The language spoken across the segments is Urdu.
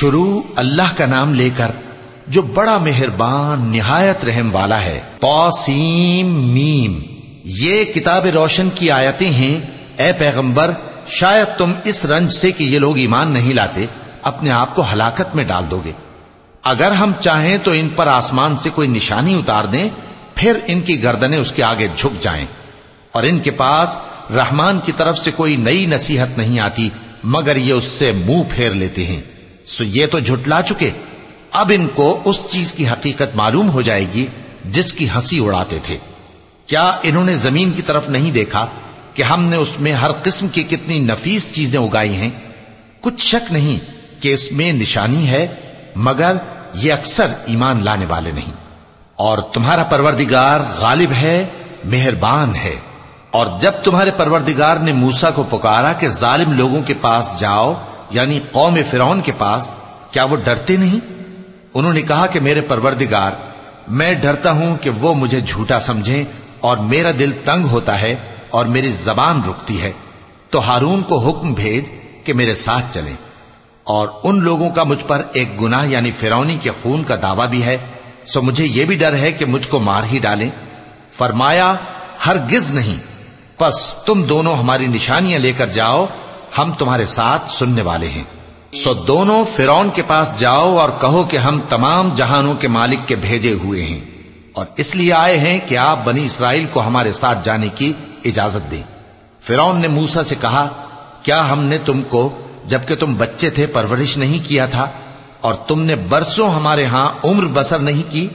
شروع اللہ کا نام لے کر جو بڑا مہربان، نہایت رحم والا ہے۔ توسیم میم۔ یہ کتاب روشن کی آیتیں ہیں۔ اے پیغمبر، شاید تم اس رنج سے کہ یہ لوگ ایمان نہیں لاتے، اپنے آپ کو ہلاکت میں ڈال دو گے۔ اگر ہم چاہیں تو ان پر آسمان سے کوئی نشانی اتار دیں، پھر ان کی گردنیں اس کے آگے جھک جائیں۔ اور ان کے پاس رحمان کی طرف سے کوئی نئی نصیحت نہیں آتی، مگر یہ اس سے منہ پھیر لیتے ہیں۔ سو یہ تو جھٹلا چکے۔ اب ان کو اس چیز کی حقیقت معلوم ہو جائے گی جس کی ہنسی اڑاتے تھے۔ کیا انہوں نے زمین کی طرف نہیں دیکھا کہ ہم نے اس میں ہر قسم کی کتنی نفیس چیزیں اگائی ہیں؟ کچھ شک نہیں کہ اس میں نشانی ہے، مگر یہ اکثر ایمان لانے والے نہیں۔ اور تمہارا پروردگار غالب ہے، مہربان ہے۔ اور جب تمہارے پروردگار نے موسا کو پکارا کہ ظالم لوگوں کے پاس جاؤ یعنی قوم فرعون کے پاس، کیا وہ ڈرتے نہیں؟ انہوں نے کہا کہ میرے پروردگار، میں ڈرتا ہوں کہ وہ مجھے جھوٹا سمجھیں اور میرا دل تنگ ہوتا ہے اور میری زبان رکتی ہے۔ تو ہارون کو حکم بھیج کہ میرے ساتھ چلیں۔ اور ان لوگوں کا مجھ پر ایک گناہ یعنی فرونی کے خون کا دعویٰ بھی ہے، سو مجھے یہ بھی ڈر ہے کہ مجھ کو مار ہی ڈالیں۔ فرمایا، ہرگز نہیں۔ پس تم دونوں ہماری نشانیاں لے کر جاؤ ہم تمہارے ساتھ سننے والے ہیں۔ سو دونوں فرون کے پاس جاؤ اور کہو کہ ہم تمام جہانوں کے مالک کے بھیجے ہوئے ہیں۔ اور اس لیے آئے ہیں کہ آپ بنی اسرائیل کو ہمارے ساتھ جانے کی اجازت دیں۔ فرون نے موسا سے کہا، کیا ہم نے تم کو، جبکہ تم بچے تھے، پرورش نہیں کیا تھا؟ اور تم نے برسوں ہمارے ہاں عمر بسر نہیں کی؟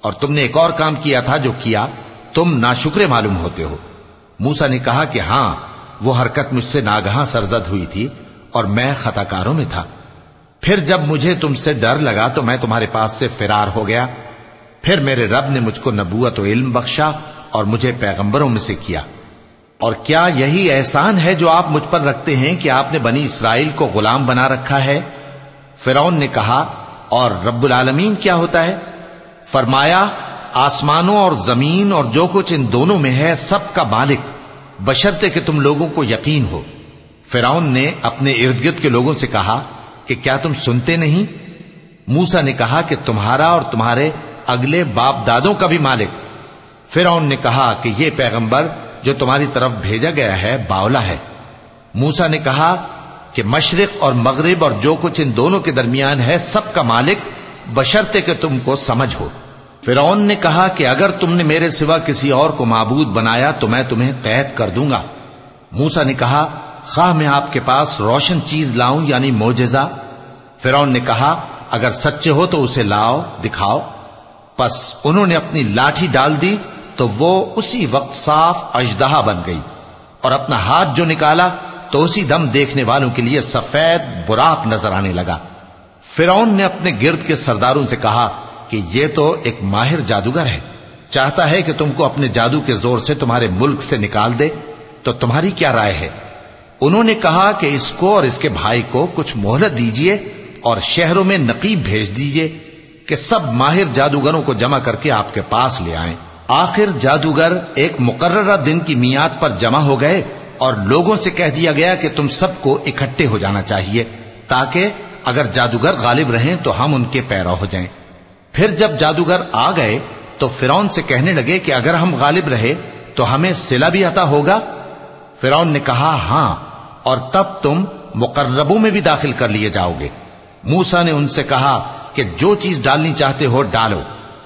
اور تم نے ایک اور کام کیا تھا جو کیا تم ناشکرے معلوم ہوتے ہو۔ موسا نے کہا کہ ہاں وہ حرکت مجھ سے ناگہاں سرزد ہوئی تھی اور میں خطا کاروں میں تھا۔ پھر جب مجھے تم سے ڈر لگا تو میں تمہارے پاس سے فرار ہو گیا۔ پھر میرے رب نے مجھ کو نبوت و علم بخشا اور مجھے پیغمبروں میں سے کیا۔ اور کیا یہی احسان ہے جو آپ مجھ پر رکھتے ہیں کہ آپ نے بنی اسرائیل کو غلام بنا رکھا ہے؟ فرون نے کہا، اور رب العالمین کیا ہوتا ہے؟ فرمایا، آسمانوں اور زمین اور جو کچھ ان دونوں میں ہے، سب کا مالک۔ بشرتے کہ تم لوگوں کو یقین ہو۔ فرعون نے اپنے ارد گرد کے لوگوں سے کہا کہ کیا تم سنتے نہیں؟ موسا نے کہا کہ تمہارا اور تمہارے اگلے باپ دادوں کا بھی مالک۔ فرعون نے کہا کہ یہ پیغمبر جو تمہاری طرف بھیجا گیا ہے، باولا ہے۔ موسا نے کہا کہ مشرق اور مغرب اور جو کچھ ان دونوں کے درمیان ہے، سب کا مالک بشرتے کہ تم کو سمجھ ہو۔ فرعون نے کہا کہ اگر تم نے میرے سوا کسی اور کو معبود بنایا تو میں تمہیں قید کر دوں گا۔ موسا نے کہا، خواہ میں آپ کے پاس روشن چیز لاؤں یعنی موجزہ فرعون نے کہا، اگر سچے ہو تو اسے لاؤ، دکھاؤ۔ پس انہوں نے اپنی لاٹھی ڈال دی تو وہ اسی وقت صاف اجدہا بن گئی اور اپنا ہاتھ جو نکالا تو اسی دم دیکھنے والوں کے لیے سفید براق نظر آنے لگا۔ فرعون نے اپنے گرد کے سرداروں سے کہا کہ یہ تو ایک ماہر جادوگر ہے۔ چاہتا ہے کہ تم کو اپنے جادو کے زور سے تمہارے ملک سے نکال دے، تو تمہاری کیا رائے ہے؟ انہوں نے کہا کہ اس کو اور اس کے بھائی کو کچھ مہلت دیجیے اور شہروں میں نقیب بھیج دیجیے کہ سب ماہر جادوگروں کو جمع کر کے آپ کے پاس لے آئیں۔ آخر جادوگر ایک مقررہ دن کی میاد پر جمع ہو گئے اور لوگوں سے کہہ دیا گیا کہ تم سب کو اکٹھے ہو جانا چاہیے تاکہ اگر جادوگر غالب رہیں تو ہم ان کے پیرا ہو جائیں۔ پھر جب جادوگر آ گئے تو فرون سے کہنے لگے کہ اگر ہم غالب رہے تو ہمیں سلا بھی عطا ہوگا۔ فرون نے کہا ہاں اور تب تم مقربوں میں بھی داخل کر لیے جاؤ گے۔ موسا نے ان سے کہا کہ جو چیز ڈالنی چاہتے ہو ڈالو۔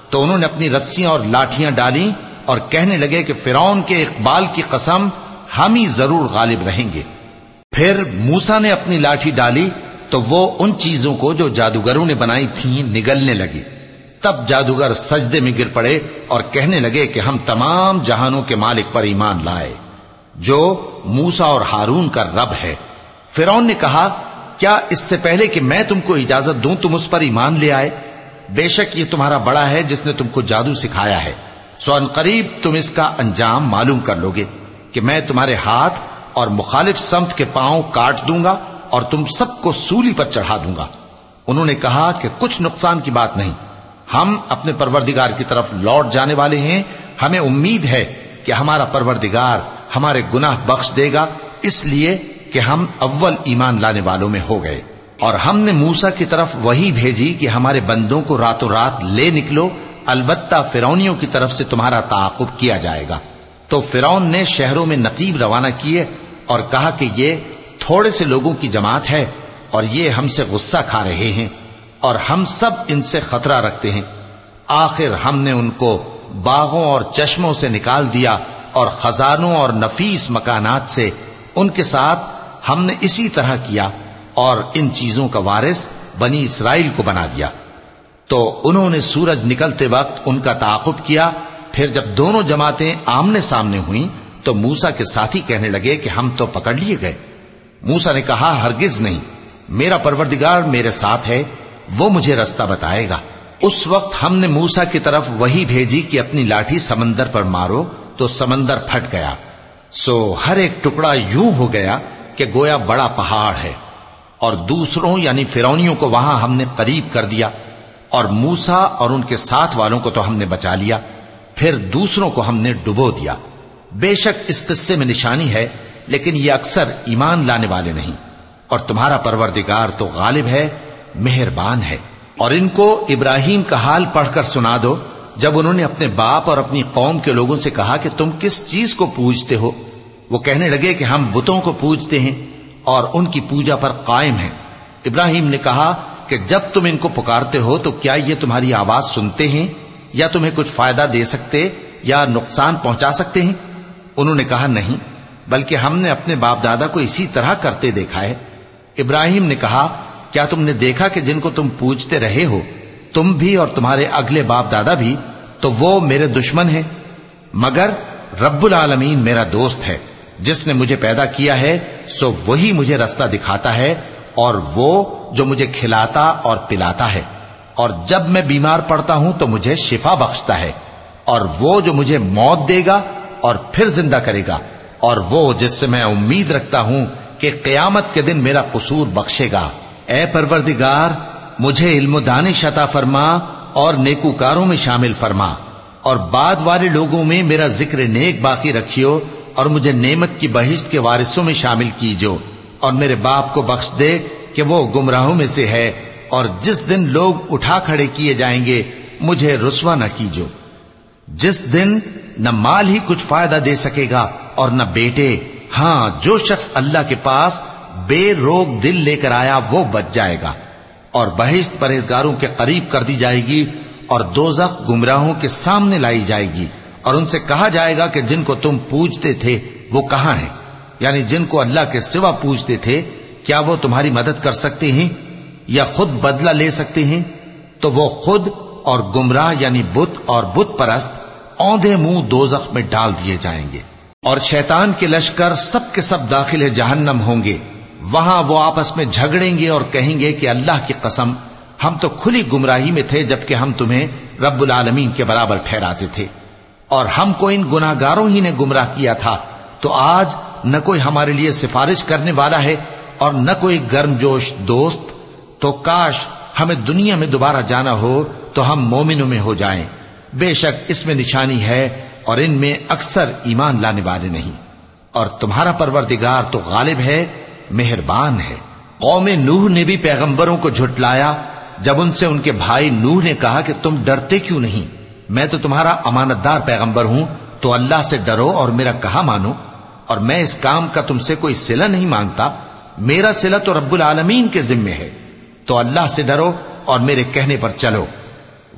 تو انہوں نے اپنی رسیاں اور لاٹیاں ڈالی اور کہنے لگے کہ فرون کے اقبال کی قسم، ہم ہی ضرور غالب رہیں گے۔ پھر موسا نے اپنی لاٹھی ڈالی تو وہ ان چیزوں کو جو جادوگروں نے بنائی تھیں نگلنے لگی۔ تب جادوگر سجدے میں گر پڑے اور کہنے لگے کہ ہم تمام جہانوں کے مالک پر ایمان لائے، جو موسا اور ہارون کا رب ہے۔ فرون نے کہا، کیا اس سے پہلے کہ میں تم کو اجازت دوں تم اس پر ایمان لے آئے؟ بے شک یہ تمہارا بڑا ہے جس نے تم کو جادو سکھایا ہے۔ سو ان قریب تم اس کا انجام معلوم کر لو گے کہ میں تمہارے ہاتھ اور مخالف سمت کے پاؤں کاٹ دوں گا اور تم سب کو سولی پر چڑھا دوں گا۔ انہوں نے کہا کہ کچھ نقصان کی بات نہیں۔ ہم اپنے پروردگار کی طرف لوٹ جانے والے ہیں۔ ہمیں امید ہے کہ ہمارا پروردگار ہمارے گناہ بخش دے گا۔ اس لیے کہ ہم اول ایمان لانے والوں میں ہو گئے۔ اور ہم نے موسا کی طرف وہی بھیجی کہ ہمارے بندوں کو راتوں رات لے نکلو۔ البتہ فرونیوں کی طرف سے تمہارا تعاقب کیا جائے گا۔ تو فرون نے شہروں میں نقیب روانہ کیے اور کہا کہ یہ تھوڑے سے لوگوں کی جماعت ہے اور یہ ہم سے غصہ کھا رہے ہیں۔ اور ہم سب ان سے خطرہ رکھتے ہیں۔ آخر ہم نے ان کو باغوں اور چشموں سے نکال دیا اور خزانوں اور نفیس مکانات سے ان کے ساتھ ہم نے اسی طرح کیا اور ان چیزوں کا وارث بنی اسرائیل کو بنا دیا۔ تو انہوں نے سورج نکلتے وقت ان کا تعاقب کیا۔ پھر جب دونوں جماعتیں آمنے سامنے ہوئیں تو موسا کے ساتھی کہنے لگے کہ ہم تو پکڑ لیے گئے۔ موسا نے کہا، ہرگز نہیں۔ میرا پروردگار میرے ساتھ ہے۔ وہ مجھے رستہ بتائے گا۔ اس وقت ہم نے موسا کی طرف وہی بھیجی کہ اپنی لاٹھی سمندر پر مارو تو سمندر پھٹ گیا۔ سو ہر ایک ٹکڑا یوں ہو گیا کہ گویا بڑا پہاڑ ہے۔ اور دوسروں یعنی فرونیوں کو وہاں ہم نے قریب کر دیا۔ اور موسا اور ان کے ساتھ والوں کو تو ہم نے بچا لیا۔ پھر دوسروں کو ہم نے ڈبو دیا۔ بے شک اس قصے میں نشانی ہے، لیکن یہ اکثر ایمان لانے والے نہیں۔ اور تمہارا پروردگار تو غالب ہے مہربان ہے۔ اور ان کو ابراہیم کا حال پڑھ کر سنا دو۔ جب انہوں نے اپنے باپ اور اپنی قوم کے لوگوں سے کہا کہ تم کس چیز کو پوجتے ہو، وہ کہنے لگے کہ ہم بتوں کو پوجتے ہیں اور ان کی پوجا پر قائم ہیں۔ ابراہیم نے کہا کہ جب تم ان کو پکارتے ہو تو کیا یہ تمہاری آواز سنتے ہیں؟ یا تمہیں کچھ فائدہ دے سکتے یا نقصان پہنچا سکتے ہیں؟ انہوں نے کہا نہیں، بلکہ ہم نے اپنے باپ دادا کو اسی طرح کرتے دیکھا ہے۔ ابراہیم نے کہا کیا تم نے دیکھا کہ جن کو تم پوچھتے رہے ہو، تم بھی اور تمہارے اگلے باپ دادا بھی، تو وہ میرے دشمن ہیں۔ مگر رب العالمین میرا دوست ہے، جس نے مجھے پیدا کیا ہے، سو وہی مجھے رستہ دکھاتا ہے اور وہ جو مجھے کھلاتا اور پلاتا ہے۔ اور جب میں بیمار پڑتا ہوں تو مجھے شفا بخشتا ہے۔ اور وہ جو مجھے موت دے گا اور پھر زندہ کرے گا۔ اور وہ جس سے میں امید رکھتا ہوں کہ قیامت کے دن میرا قصور بخشے گا۔ اے پروردگار، مجھے علم و دانش عطا فرما اور نیکوکاروں میں شامل فرما اور بعد والے لوگوں میں میرا ذکر نیک باقی رکھیو اور مجھے نعمت کی بہشت کے وارثوں میں شامل کیجو اور میرے باپ کو بخش دے کہ وہ گمراہوں میں سے ہے اور جس دن لوگ اٹھا کھڑے کیے جائیں گے، مجھے رسوا نہ کیجو۔ جس دن نہ مال ہی کچھ فائدہ دے سکے گا اور نہ بیٹے ہاں جو شخص اللہ کے پاس بے روگ دل لے کر آیا، وہ بچ جائے گا۔ اور بہشت پرہیزگاروں کے قریب کر دی جائے گی اور دوزخ گمراہوں کے سامنے لائی جائے گی۔ اور ان سے کہا جائے گا کہ جن کو تم پوجتے تھے، وہ کہاں ہیں؟ یعنی جن کو اللہ کے سوا پوچھتے تھے، کیا وہ تمہاری مدد کر سکتے ہیں؟ یا خود بدلہ لے سکتے ہیں؟ تو وہ خود اور گمراہ یعنی بت اور بت پرست اوندے منہ دو میں ڈال دیے جائیں گے۔ اور شیطان کے لشکر سب کے سب داخل جہنم ہوں گے۔ وہاں وہ آپس میں جھگڑیں گے اور کہیں گے کہ اللہ کی قسم، ہم تو کھلی گمراہی میں تھے جبکہ ہم تمہیں رب العالمین کے برابر ٹھہراتے تھے۔ اور ہم کو ان گناگاروں ہی نے گمراہ کیا تھا۔ تو آج نہ کوئی ہمارے لیے سفارش کرنے والا ہے اور نہ کوئی گرم جوش دوست۔ تو کاش ہمیں دنیا میں دوبارہ جانا ہو تو ہم مومنوں میں ہو جائیں۔ بے شک اس میں نشانی ہے اور ان میں اکثر ایمان لانے والے نہیں۔ اور تمہارا پروردگار تو غالب ہے مہربان ہے۔ قوم نوح نے بھی پیغمبروں کو جھٹلایا۔ جب ان سے ان کے بھائی نوح نے کہا کہ تم ڈرتے کیوں نہیں؟ میں تو تمہارا امانت دار پیغمبر ہوں، تو اللہ سے ڈرو اور میرا کہا مانو۔ اور میں اس کام کا تم سے کوئی سلا نہیں مانگتا۔ میرا سلا تو رب العالمین کے ذمے ہے۔ تو اللہ سے ڈرو اور میرے کہنے پر چلو۔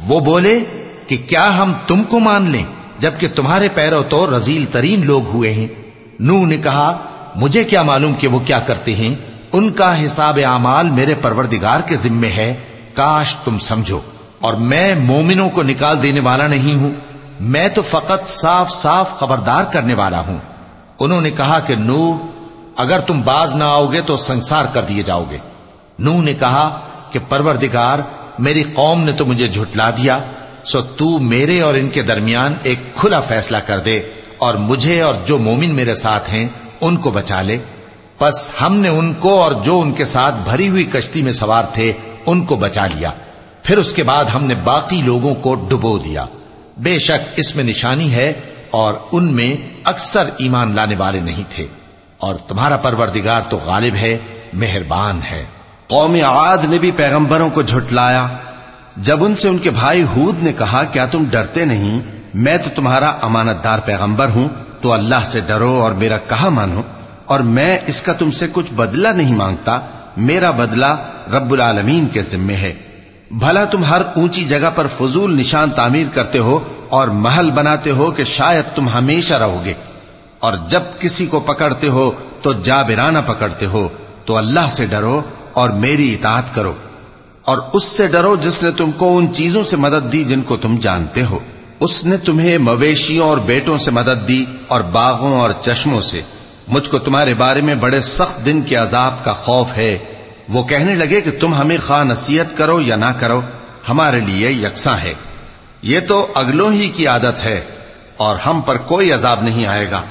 وہ بولے کہ کیا ہم تم کو مان لیں، جبکہ تمہارے پیرو تو رزیل ترین لوگ ہوئے ہیں۔ نو نے کہا مجھے کیا معلوم کہ وہ کیا کرتے ہیں؟ ان کا حساب اعمال میرے پروردگار کے ذمے ہے۔ کاش تم سمجھو۔ اور میں مومنوں کو نکال دینے والا نہیں ہوں۔ میں تو فقط صاف صاف خبردار کرنے والا ہوں۔ انہوں نے کہا کہ نو اگر تم باز نہ آؤ گے تو سنسار کر دیے جاؤ گے۔ نو نے کہا کہ پروردگار، میری قوم نے تو مجھے جھٹلا دیا۔ سو تو میرے اور ان کے درمیان ایک کھلا فیصلہ کر دے۔ اور مجھے اور جو مومن میرے ساتھ ہیں ان کو بچا لے۔ پس ہم نے ان کو اور جو ان کے ساتھ بھری ہوئی کشتی میں سوار تھے، ان کو بچا لیا۔ پھر اس کے بعد ہم نے باقی لوگوں کو ڈبو دیا۔ بے شک اس میں نشانی ہے اور ان میں اکثر ایمان لانے والے نہیں تھے۔ اور تمہارا پروردگار تو غالب ہے، مہربان ہے۔ قوم عاد نے بھی پیغمبروں کو جھٹلایا۔ جب ان سے ان کے بھائی ہود نے کہا، کیا تم ڈرتے نہیں؟ میں تو تمہارا امانت دار پیغمبر ہوں۔ تو اللہ سے ڈرو اور میرا کہا مانو اور میں اس کا تم سے کچھ بدلہ نہیں مانگتا، میرا بدلہ رب العالمین کے ذمے ہے۔ بھلا تم ہر اونچی جگہ پر فضول نشان تعمیر کرتے ہو اور محل بناتے ہو کہ شاید تم ہمیشہ رہو گے۔ اور جب کسی کو پکڑتے ہو تو جابرانہ پکڑتے ہو، تو اللہ سے ڈرو اور میری اطاعت کرو۔ اور اس سے ڈرو جس نے تم کو ان چیزوں سے مدد دی جن کو تم جانتے ہو۔ اس نے تمہیں مویشیوں اور بیٹوں سے مدد دی اور باغوں اور چشموں سے۔ مجھ کو تمہارے بارے میں بڑے سخت دن کے عذاب کا خوف ہے۔ وہ کہنے لگے کہ تم ہمیں خواہ نصیحت کرو یا نہ کرو، ہمارے لیے یکساں ہے۔ یہ تو اگلوں ہی کی عادت ہے اور ہم پر کوئی عذاب نہیں آئے گا۔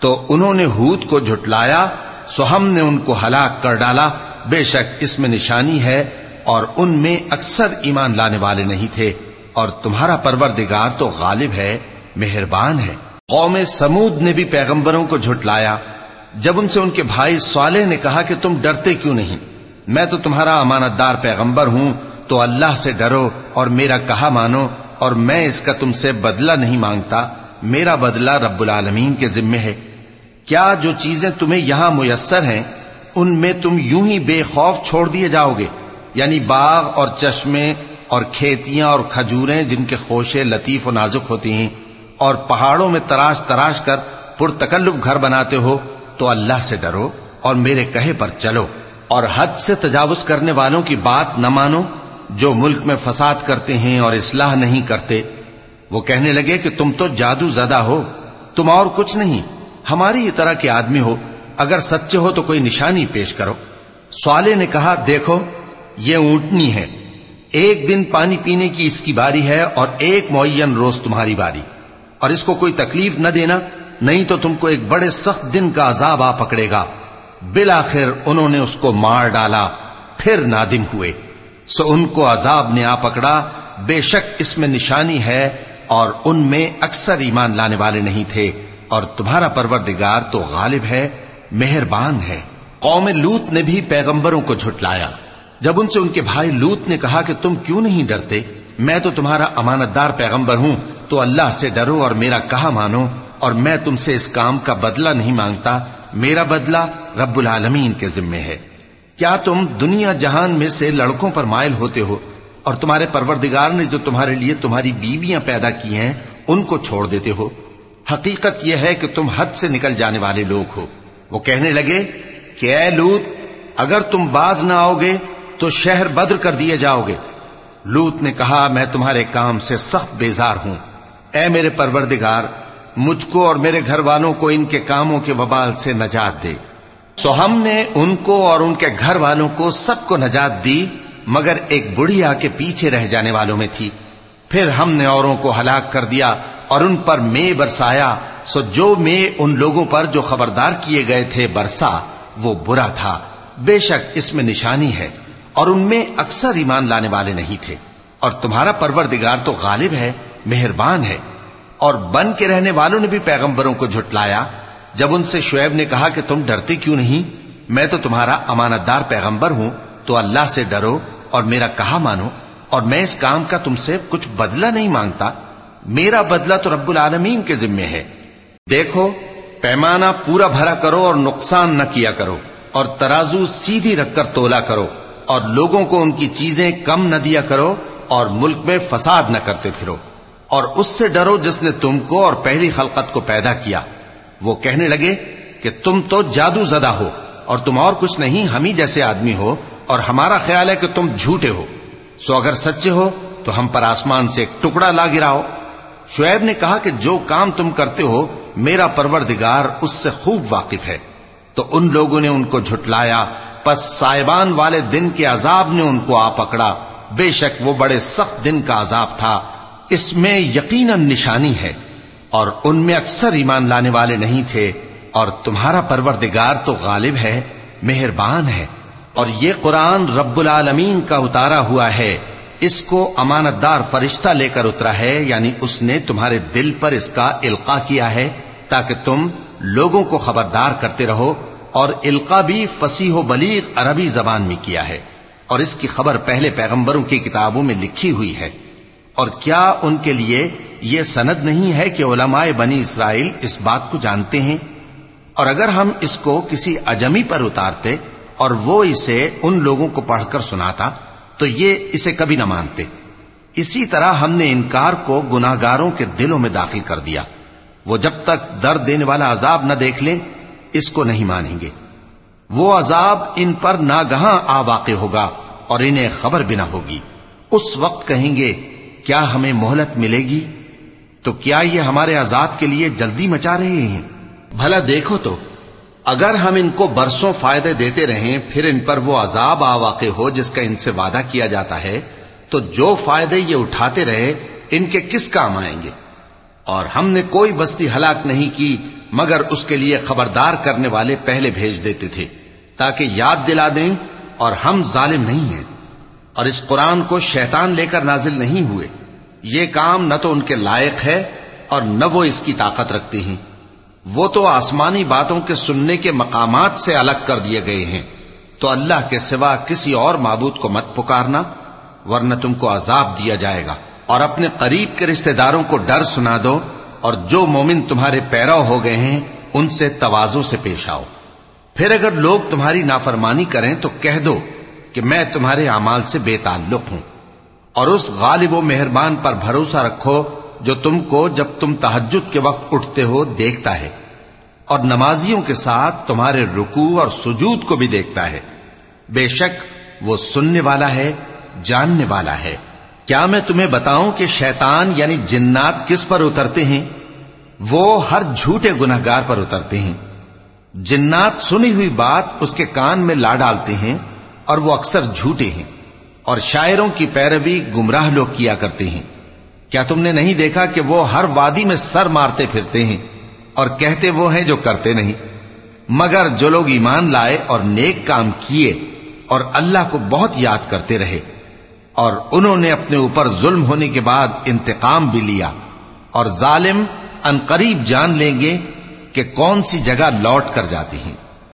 تو انہوں نے ہود کو جھٹلایا، سو ہم نے ان کو ہلاک کر ڈالا۔ بے شک اس میں نشانی ہے اور ان میں اکثر ایمان لانے والے نہیں تھے۔ اور تمہارا پروردگار تو غالب ہے، مہربان ہے۔ قوم سمود نے بھی پیغمبروں کو جھٹلایا۔ جب ان سے ان کے بھائی صالح نے کہا کہ تم ڈرتے کیوں نہیں؟ میں تو تمہارا امانت دار پیغمبر ہوں، تو اللہ سے ڈرو اور میرا کہا مانو اور میں اس کا تم سے بدلہ نہیں مانگتا۔ میرا بدلہ رب العالمین کے ذمے ہے۔ کیا جو چیزیں تمہیں یہاں میسر ہیں، ان میں تم یوں ہی بے خوف چھوڑ دیے جاؤ گے؟ یعنی باغ اور چشمے اور کھیتیاں اور کھجوریں جن کے خوشے لطیف و نازک ہوتی ہیں اور پہاڑوں میں تراش تراش کر پرتکلف گھر بناتے ہو تو اللہ سے ڈرو اور میرے کہے پر چلو اور حد سے تجاوز کرنے والوں کی بات نہ مانو جو ملک میں فساد کرتے ہیں اور اصلاح نہیں کرتے۔ وہ کہنے لگے کہ تم تو جادو زدہ ہو، تم اور کچھ نہیں، ہماری طرح کے آدمی ہو، اگر سچے ہو تو کوئی نشانی پیش کرو۔ سوالے نے کہا، دیکھو، یہ اونٹنی ہے۔ ایک دن پانی پینے کی اس کی باری ہے اور ایک معین روز تمہاری باری۔ اور اس کو کوئی تکلیف نہ دینا، نہیں تو تم کو ایک بڑے سخت دن کا عذاب آ پکڑے گا۔ بالآخر انہوں نے اس کو مار ڈالا، پھر نادم ہوئے۔ سو ان کو عذاب نے آ پکڑا۔ بے شک اس میں نشانی ہے اور ان میں اکثر ایمان لانے والے نہیں تھے۔ اور تمہارا پروردگار تو غالب ہے، مہربان ہے۔ قوم لوت نے بھی پیغمبروں کو جھٹلایا۔ جب ان سے ان کے بھائی لوت نے کہا کہ تم کیوں نہیں ڈرتے؟ میں تو تمہارا امانت دار پیغمبر ہوں، تو اللہ سے ڈرو اور میرا کہا مانو، اور میں تم سے اس کام کا بدلہ نہیں مانگتا، میرا بدلہ رب العالمین کے ذمے ہے۔ کیا تم دنیا جہان میں سے لڑکوں پر مائل ہوتے ہو، اور تمہارے پروردگار نے جو تمہارے لیے تمہاری بیویاں پیدا کی ہیں، ان کو چھوڑ دیتے ہو؟ حقیقت یہ ہے کہ تم حد سے نکل جانے والے لوگ ہو۔ وہ کہنے لگے کہ اے لوت، اگر تم باز نہ آؤ گے تو شہر بدر کر دیے جاؤ گے۔ لوت نے کہا، میں تمہارے کام سے سخت بیزار ہوں۔ اے میرے پروردگار، مجھ کو اور میرے گھر والوں کو ان کے کاموں کے وبال سے نجات دے۔ سو ہم نے ان کو اور ان کے گھر والوں کو سب کو نجات دی، مگر ایک بڑھیا کے پیچھے رہ جانے والوں میں تھی۔ پھر ہم نے اوروں کو ہلاک کر دیا اور ان پر مے برسایا۔ سو جو مے ان لوگوں پر جو خبردار کیے گئے تھے برسا، وہ برا تھا۔ بے شک اس میں نشانی ہے۔ اور ان میں اکثر ایمان لانے والے نہیں تھے۔ اور تمہارا پروردگار تو غالب ہے، مہربان ہے۔ اور بن کے رہنے والوں نے بھی پیغمبروں کو جھٹلایا۔ جب ان سے شعیب نے کہا کہ تم ڈرتے کیوں نہیں؟ میں تو تمہارا امانت دار پیغمبر ہوں، تو اللہ سے ڈرو اور میرا کہا مانو۔ اور میں اس کام کا تم سے کچھ بدلہ نہیں مانگتا۔ میرا بدلہ تو رب العالمین کے ذمے ہے۔ دیکھو، پیمانہ پورا بھرا کرو اور نقصان نہ کیا کرو۔ اور ترازو سیدھی رکھ کر تولا کرو۔ اور لوگوں کو ان کی چیزیں کم نہ دیا کرو اور ملک میں فساد نہ کرتے پھرو۔ اور اس سے ڈرو جس نے تم کو اور پہلی خلقت کو پیدا کیا۔ وہ کہنے لگے کہ تم تو جادو زدہ ہو اور تم اور کچھ نہیں، ہم ہی جیسے آدمی ہو اور ہمارا خیال ہے کہ تم جھوٹے ہو۔ سو اگر سچے ہو تو ہم پر آسمان سے ایک ٹکڑا لا گراؤ۔ شعیب نے کہا کہ جو کام تم کرتے ہو، میرا پروردگار اس سے خوب واقف ہے۔ تو ان لوگوں نے ان کو جھٹلایا پس سائبان والے دن کے عذاب نے ان کو آ پکڑا۔ بے شک وہ بڑے سخت دن کا عذاب تھا۔ اس میں یقیناً نشانی ہے۔ اور ان میں اکثر ایمان لانے والے نہیں تھے۔ اور تمہارا پروردگار تو غالب ہے، مہربان ہے۔ اور یہ قرآن رب العالمین کا اتارا ہوا ہے۔ اس کو امانت دار فرشتہ لے کر اترا ہے یعنی اس نے تمہارے دل پر اس کا القا کیا ہے تاکہ تم لوگوں کو خبردار کرتے رہو۔ اور القا بھی فصیح و بلیغ عربی زبان میں کیا ہے اور اس کی خبر پہلے پیغمبروں کی کتابوں میں لکھی ہوئی ہے۔ اور کیا ان کے لیے یہ سند نہیں ہے کہ علماء بنی اسرائیل اس بات کو جانتے ہیں؟ اور اگر ہم اس کو کسی اجمی پر اتارتے اور وہ اسے ان لوگوں کو پڑھ کر سناتا، تو یہ اسے کبھی نہ مانتے۔ اسی طرح ہم نے انکار کو گناگاروں کے دلوں میں داخل کر دیا۔ وہ جب تک درد دینے والا عذاب نہ دیکھ لیں اس کو نہیں مانیں گے۔ وہ عذاب ان پر ناگہاں آ واقع ہوگا اور انہیں خبر بھی نہ ہوگی۔ اس وقت کہیں گے، کیا ہمیں مہلت ملے گی؟ تو کیا یہ ہمارے عذاب کے لیے جلدی مچا رہے ہیں؟ بھلا دیکھو تو، اگر ہم ان کو برسوں فائدے دیتے رہیں، پھر ان پر وہ عذاب آ واقع ہو جس کا ان سے وعدہ کیا جاتا ہے، تو جو فائدے یہ اٹھاتے رہے، ان کے کس کام آئیں گے؟ اور ہم نے کوئی بستی ہلاک نہیں کی، مگر اس کے لیے خبردار کرنے والے پہلے بھیج دیتے تھے، تاکہ یاد دلا دیں اور ہم ظالم نہیں ہیں۔ اور اس قرآن کو شیطان لے کر نازل نہیں ہوئے۔ یہ کام نہ تو ان کے لائق ہے اور نہ وہ اس کی طاقت رکھتے ہیں۔ وہ تو آسمانی باتوں کے سننے کے مقامات سے الگ کر دیے گئے ہیں۔ تو اللہ کے سوا کسی اور معبود کو مت پکارنا، ورنہ تم کو عذاب دیا جائے گا۔ اور اپنے قریب کے رشتہ داروں کو ڈر سنا دو اور جو مومن تمہارے پیرو ہو گئے ہیں، ان سے توازوں سے پیش آؤ۔ پھر اگر لوگ تمہاری نافرمانی کریں تو کہہ دو کہ میں تمہارے اعمال سے بے تعلق ہوں۔ اور اس غالب و مہربان پر بھروسہ رکھو جو تم کو جب تم تحجد کے وقت اٹھتے ہو دیکھتا ہے۔ اور نمازیوں کے ساتھ تمہارے رکوع اور سجود کو بھی دیکھتا ہے۔ بے شک وہ سننے والا ہے، جاننے والا ہے۔ کیا میں تمہیں بتاؤں کہ شیطان یعنی جنات کس پر اترتے ہیں؟ وہ ہر جھوٹے گناہگار پر اترتے ہیں۔ جنات سنی ہوئی بات اس کے کان میں لا ڈالتے ہیں اور وہ اکثر جھوٹے ہیں اور شاعروں کی پیروی گمراہ لوگ کیا کرتے ہیں۔ کیا تم نے نہیں دیکھا کہ وہ ہر وادی میں سر مارتے پھرتے ہیں اور کہتے وہ ہیں جو کرتے نہیں؟ مگر جو لوگ ایمان لائے اور نیک کام کیے اور اللہ کو بہت یاد کرتے رہے اور انہوں نے اپنے اوپر ظلم ہونے کے بعد انتقام بھی لیا اور ظالم ان قریب جان لیں گے کہ کون سی جگہ لوٹ کر جاتی ہیں۔